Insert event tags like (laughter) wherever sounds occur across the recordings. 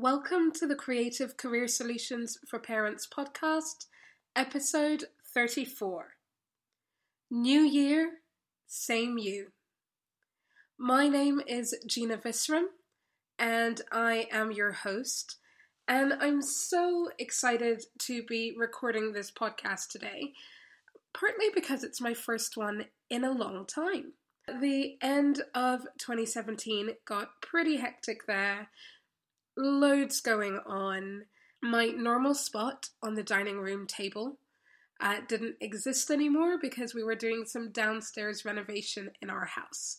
Welcome to the Creative Career Solutions for Parents podcast, episode 34. New Year, same you. My name is Gina Visram, and I am your host. And I'm so excited to be recording this podcast today, partly because it's my first one in a long time. The end of 2017 got pretty hectic there loads going on. My normal spot on the dining room table uh, didn't exist anymore because we were doing some downstairs renovation in our house.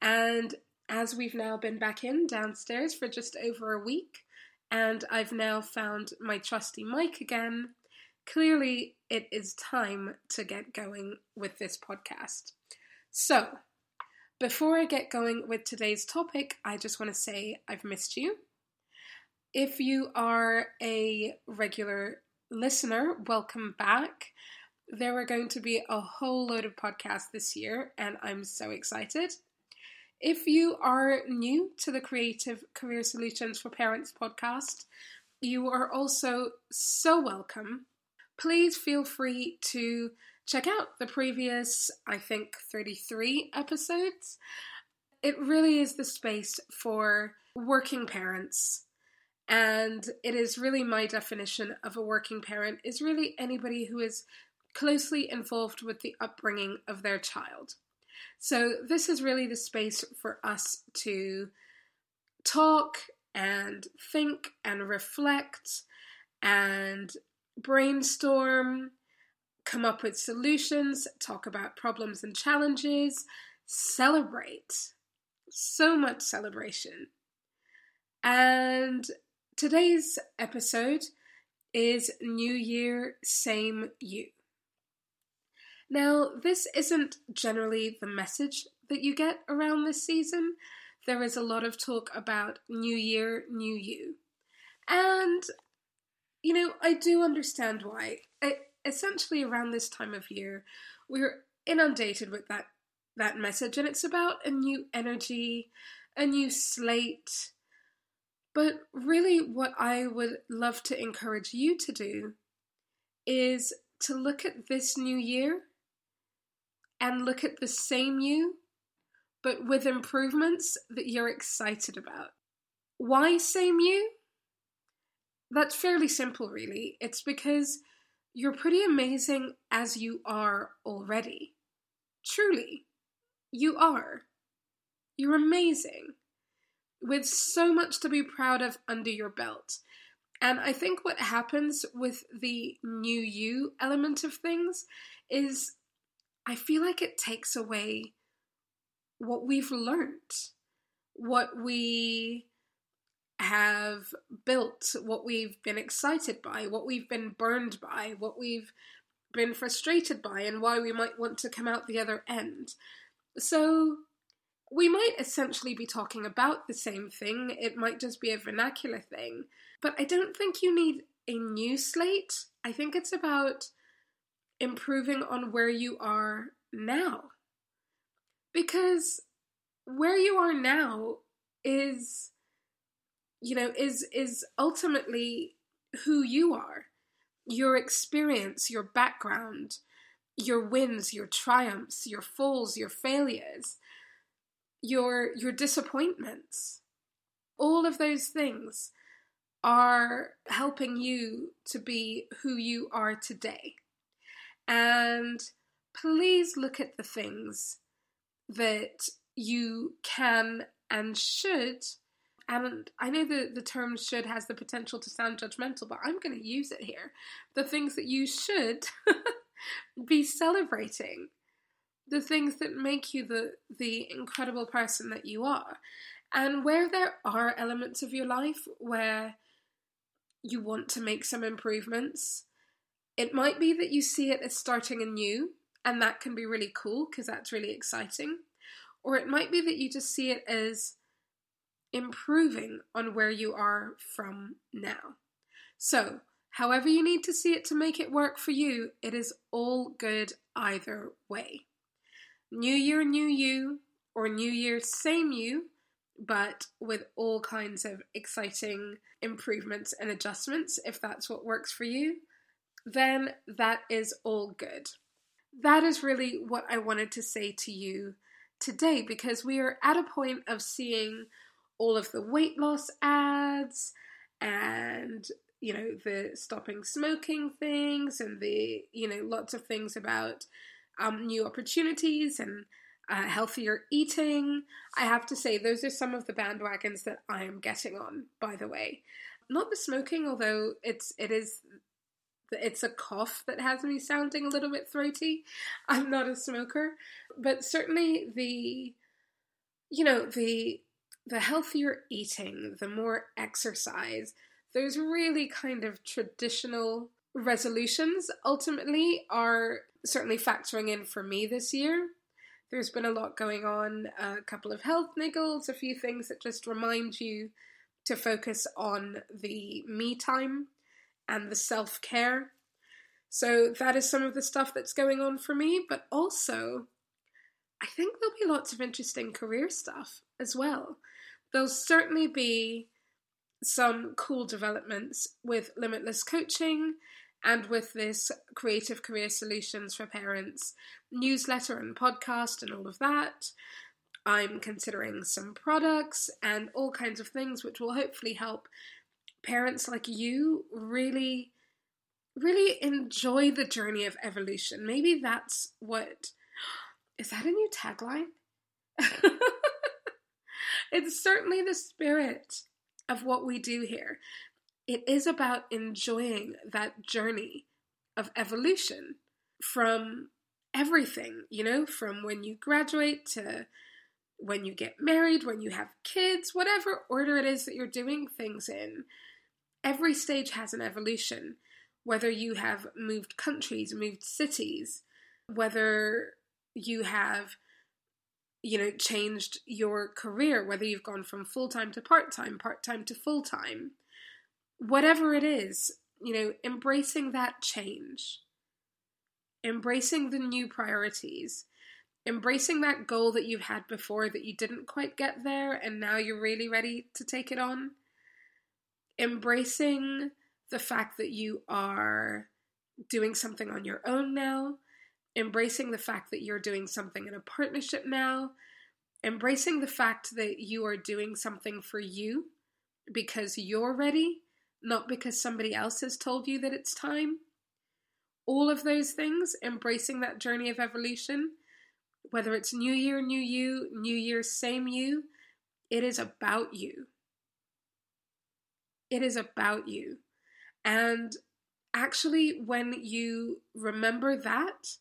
And as we've now been back in downstairs for just over a week, and I've now found my trusty mic again, clearly it is time to get going with this podcast. So, before I get going with today's topic, I just want to say I've missed you. If you are a regular listener, welcome back. There are going to be a whole load of podcasts this year, and I'm so excited. If you are new to the Creative Career Solutions for Parents podcast, you are also so welcome. Please feel free to check out the previous, I think, 33 episodes. It really is the space for working parents and it is really my definition of a working parent is really anybody who is closely involved with the upbringing of their child. So, this is really the space for us to talk and think and reflect and brainstorm, come up with solutions, talk about problems and challenges, celebrate. So much celebration. And Today's episode is New Year, Same You. Now, this isn't generally the message that you get around this season. There is a lot of talk about New Year, New You. And, you know, I do understand why. I, essentially, around this time of year, we're inundated with that, that message, and it's about a new energy, a new slate but really, what I would love to encourage you to do is to look at this new year and look at the same you, but with improvements that you're excited about. Why same you? That's fairly simple, really. It's because you're pretty amazing as you are already. Truly, you are. You're amazing with so much to be proud of under your belt. And I think what happens with the new you element of things is I feel like it takes away what we've learned, what we have built, what we've been excited by, what we've been burned by, what we've been frustrated by, and why we might want to come out the other end. So we might essentially be talking about the same thing, it might just be a vernacular thing. But I don't think you need a new slate. I think it's about improving on where you are now. Because where you are now is you know is is ultimately who you are your experience your background your wins your triumphs your falls your failures your your disappointments all of those things are helping you to be who you are today and please look at the things that you can and should and I know the, the term should has the potential to sound judgmental, but I'm going to use it here. The things that you should (laughs) be celebrating the things that make you the the incredible person that you are. And where there are elements of your life where you want to make some improvements, it might be that you see it as starting anew, and that can be really cool because that's really exciting. Or it might be that you just see it as improving on where you are from now. So, however you need to see it to make it work for you, it is all good either way. New Year, New You, or New Year, Same You, but with all kinds of exciting improvements and adjustments, if that's what works for you, then that is all good. That is really what I wanted to say to you today because we are at a point of seeing all of the weight loss ads and you know the stopping smoking things and the you know lots of things about um, new opportunities and uh, healthier eating. I have to say, those are some of the bandwagons that I am getting on. By the way, not the smoking, although it's it is it's a cough that has me sounding a little bit throaty. I'm not a smoker, but certainly the you know the the healthier eating, the more exercise, those really kind of traditional resolutions ultimately are certainly factoring in for me this year. There's been a lot going on, a couple of health niggles, a few things that just remind you to focus on the me time and the self care. So that is some of the stuff that's going on for me, but also I think there'll be lots of interesting career stuff as well. There'll certainly be some cool developments with Limitless Coaching and with this Creative Career Solutions for Parents newsletter and podcast and all of that. I'm considering some products and all kinds of things which will hopefully help parents like you really, really enjoy the journey of evolution. Maybe that's what. (gasps) Is that a new tagline? (laughs) it's certainly the spirit of what we do here. It is about enjoying that journey of evolution from everything, you know, from when you graduate to when you get married, when you have kids, whatever order it is that you're doing things in. Every stage has an evolution. Whether you have moved countries, moved cities, whether you have you know changed your career whether you've gone from full-time to part-time part-time to full-time whatever it is you know embracing that change embracing the new priorities embracing that goal that you had before that you didn't quite get there and now you're really ready to take it on. Embracing the fact that you are doing something on your own now embracing the fact that you're doing something in a partnership now, embracing the fact that you are doing something for you because you're ready, not because somebody else has told you that it's time. All of those things, embracing that journey of evolution, whether it's new year, new you, new year, same you, it is about you. It is about you. And actually, when you remember that,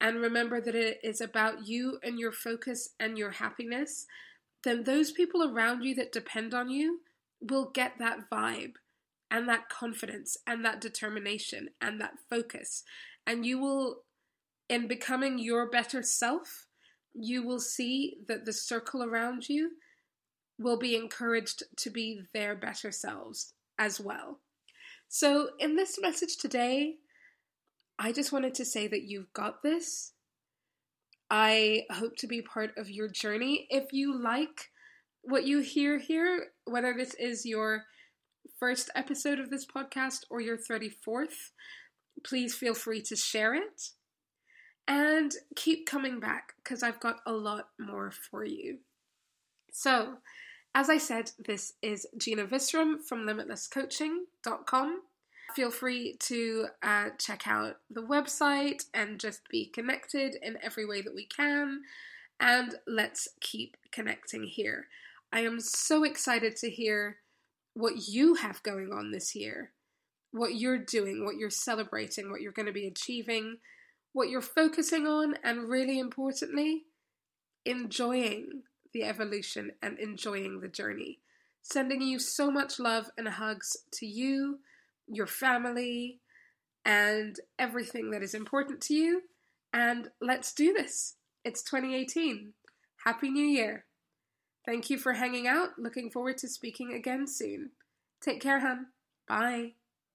and remember that it is about you and your focus and your happiness, then those people around you that depend on you will get that vibe and that confidence and that determination and that focus. And you will, in becoming your better self, you will see that the circle around you will be encouraged to be their better selves as well. So, in this message today, I just wanted to say that you've got this. I hope to be part of your journey. If you like what you hear here, whether this is your first episode of this podcast or your 34th, please feel free to share it. And keep coming back because I've got a lot more for you. So, as I said, this is Gina Visram from limitlesscoaching.com feel free to uh, check out the website and just be connected in every way that we can. And let's keep connecting here. I am so excited to hear what you have going on this year, what you're doing, what you're celebrating, what you're going to be achieving, what you're focusing on, and really importantly, enjoying the evolution and enjoying the journey. Sending you so much love and hugs to you your family, and everything that is important to you. And let's do this. It's 2018. Happy New Year. Thank you for hanging out. Looking forward to speaking again soon. Take care, hun. Bye.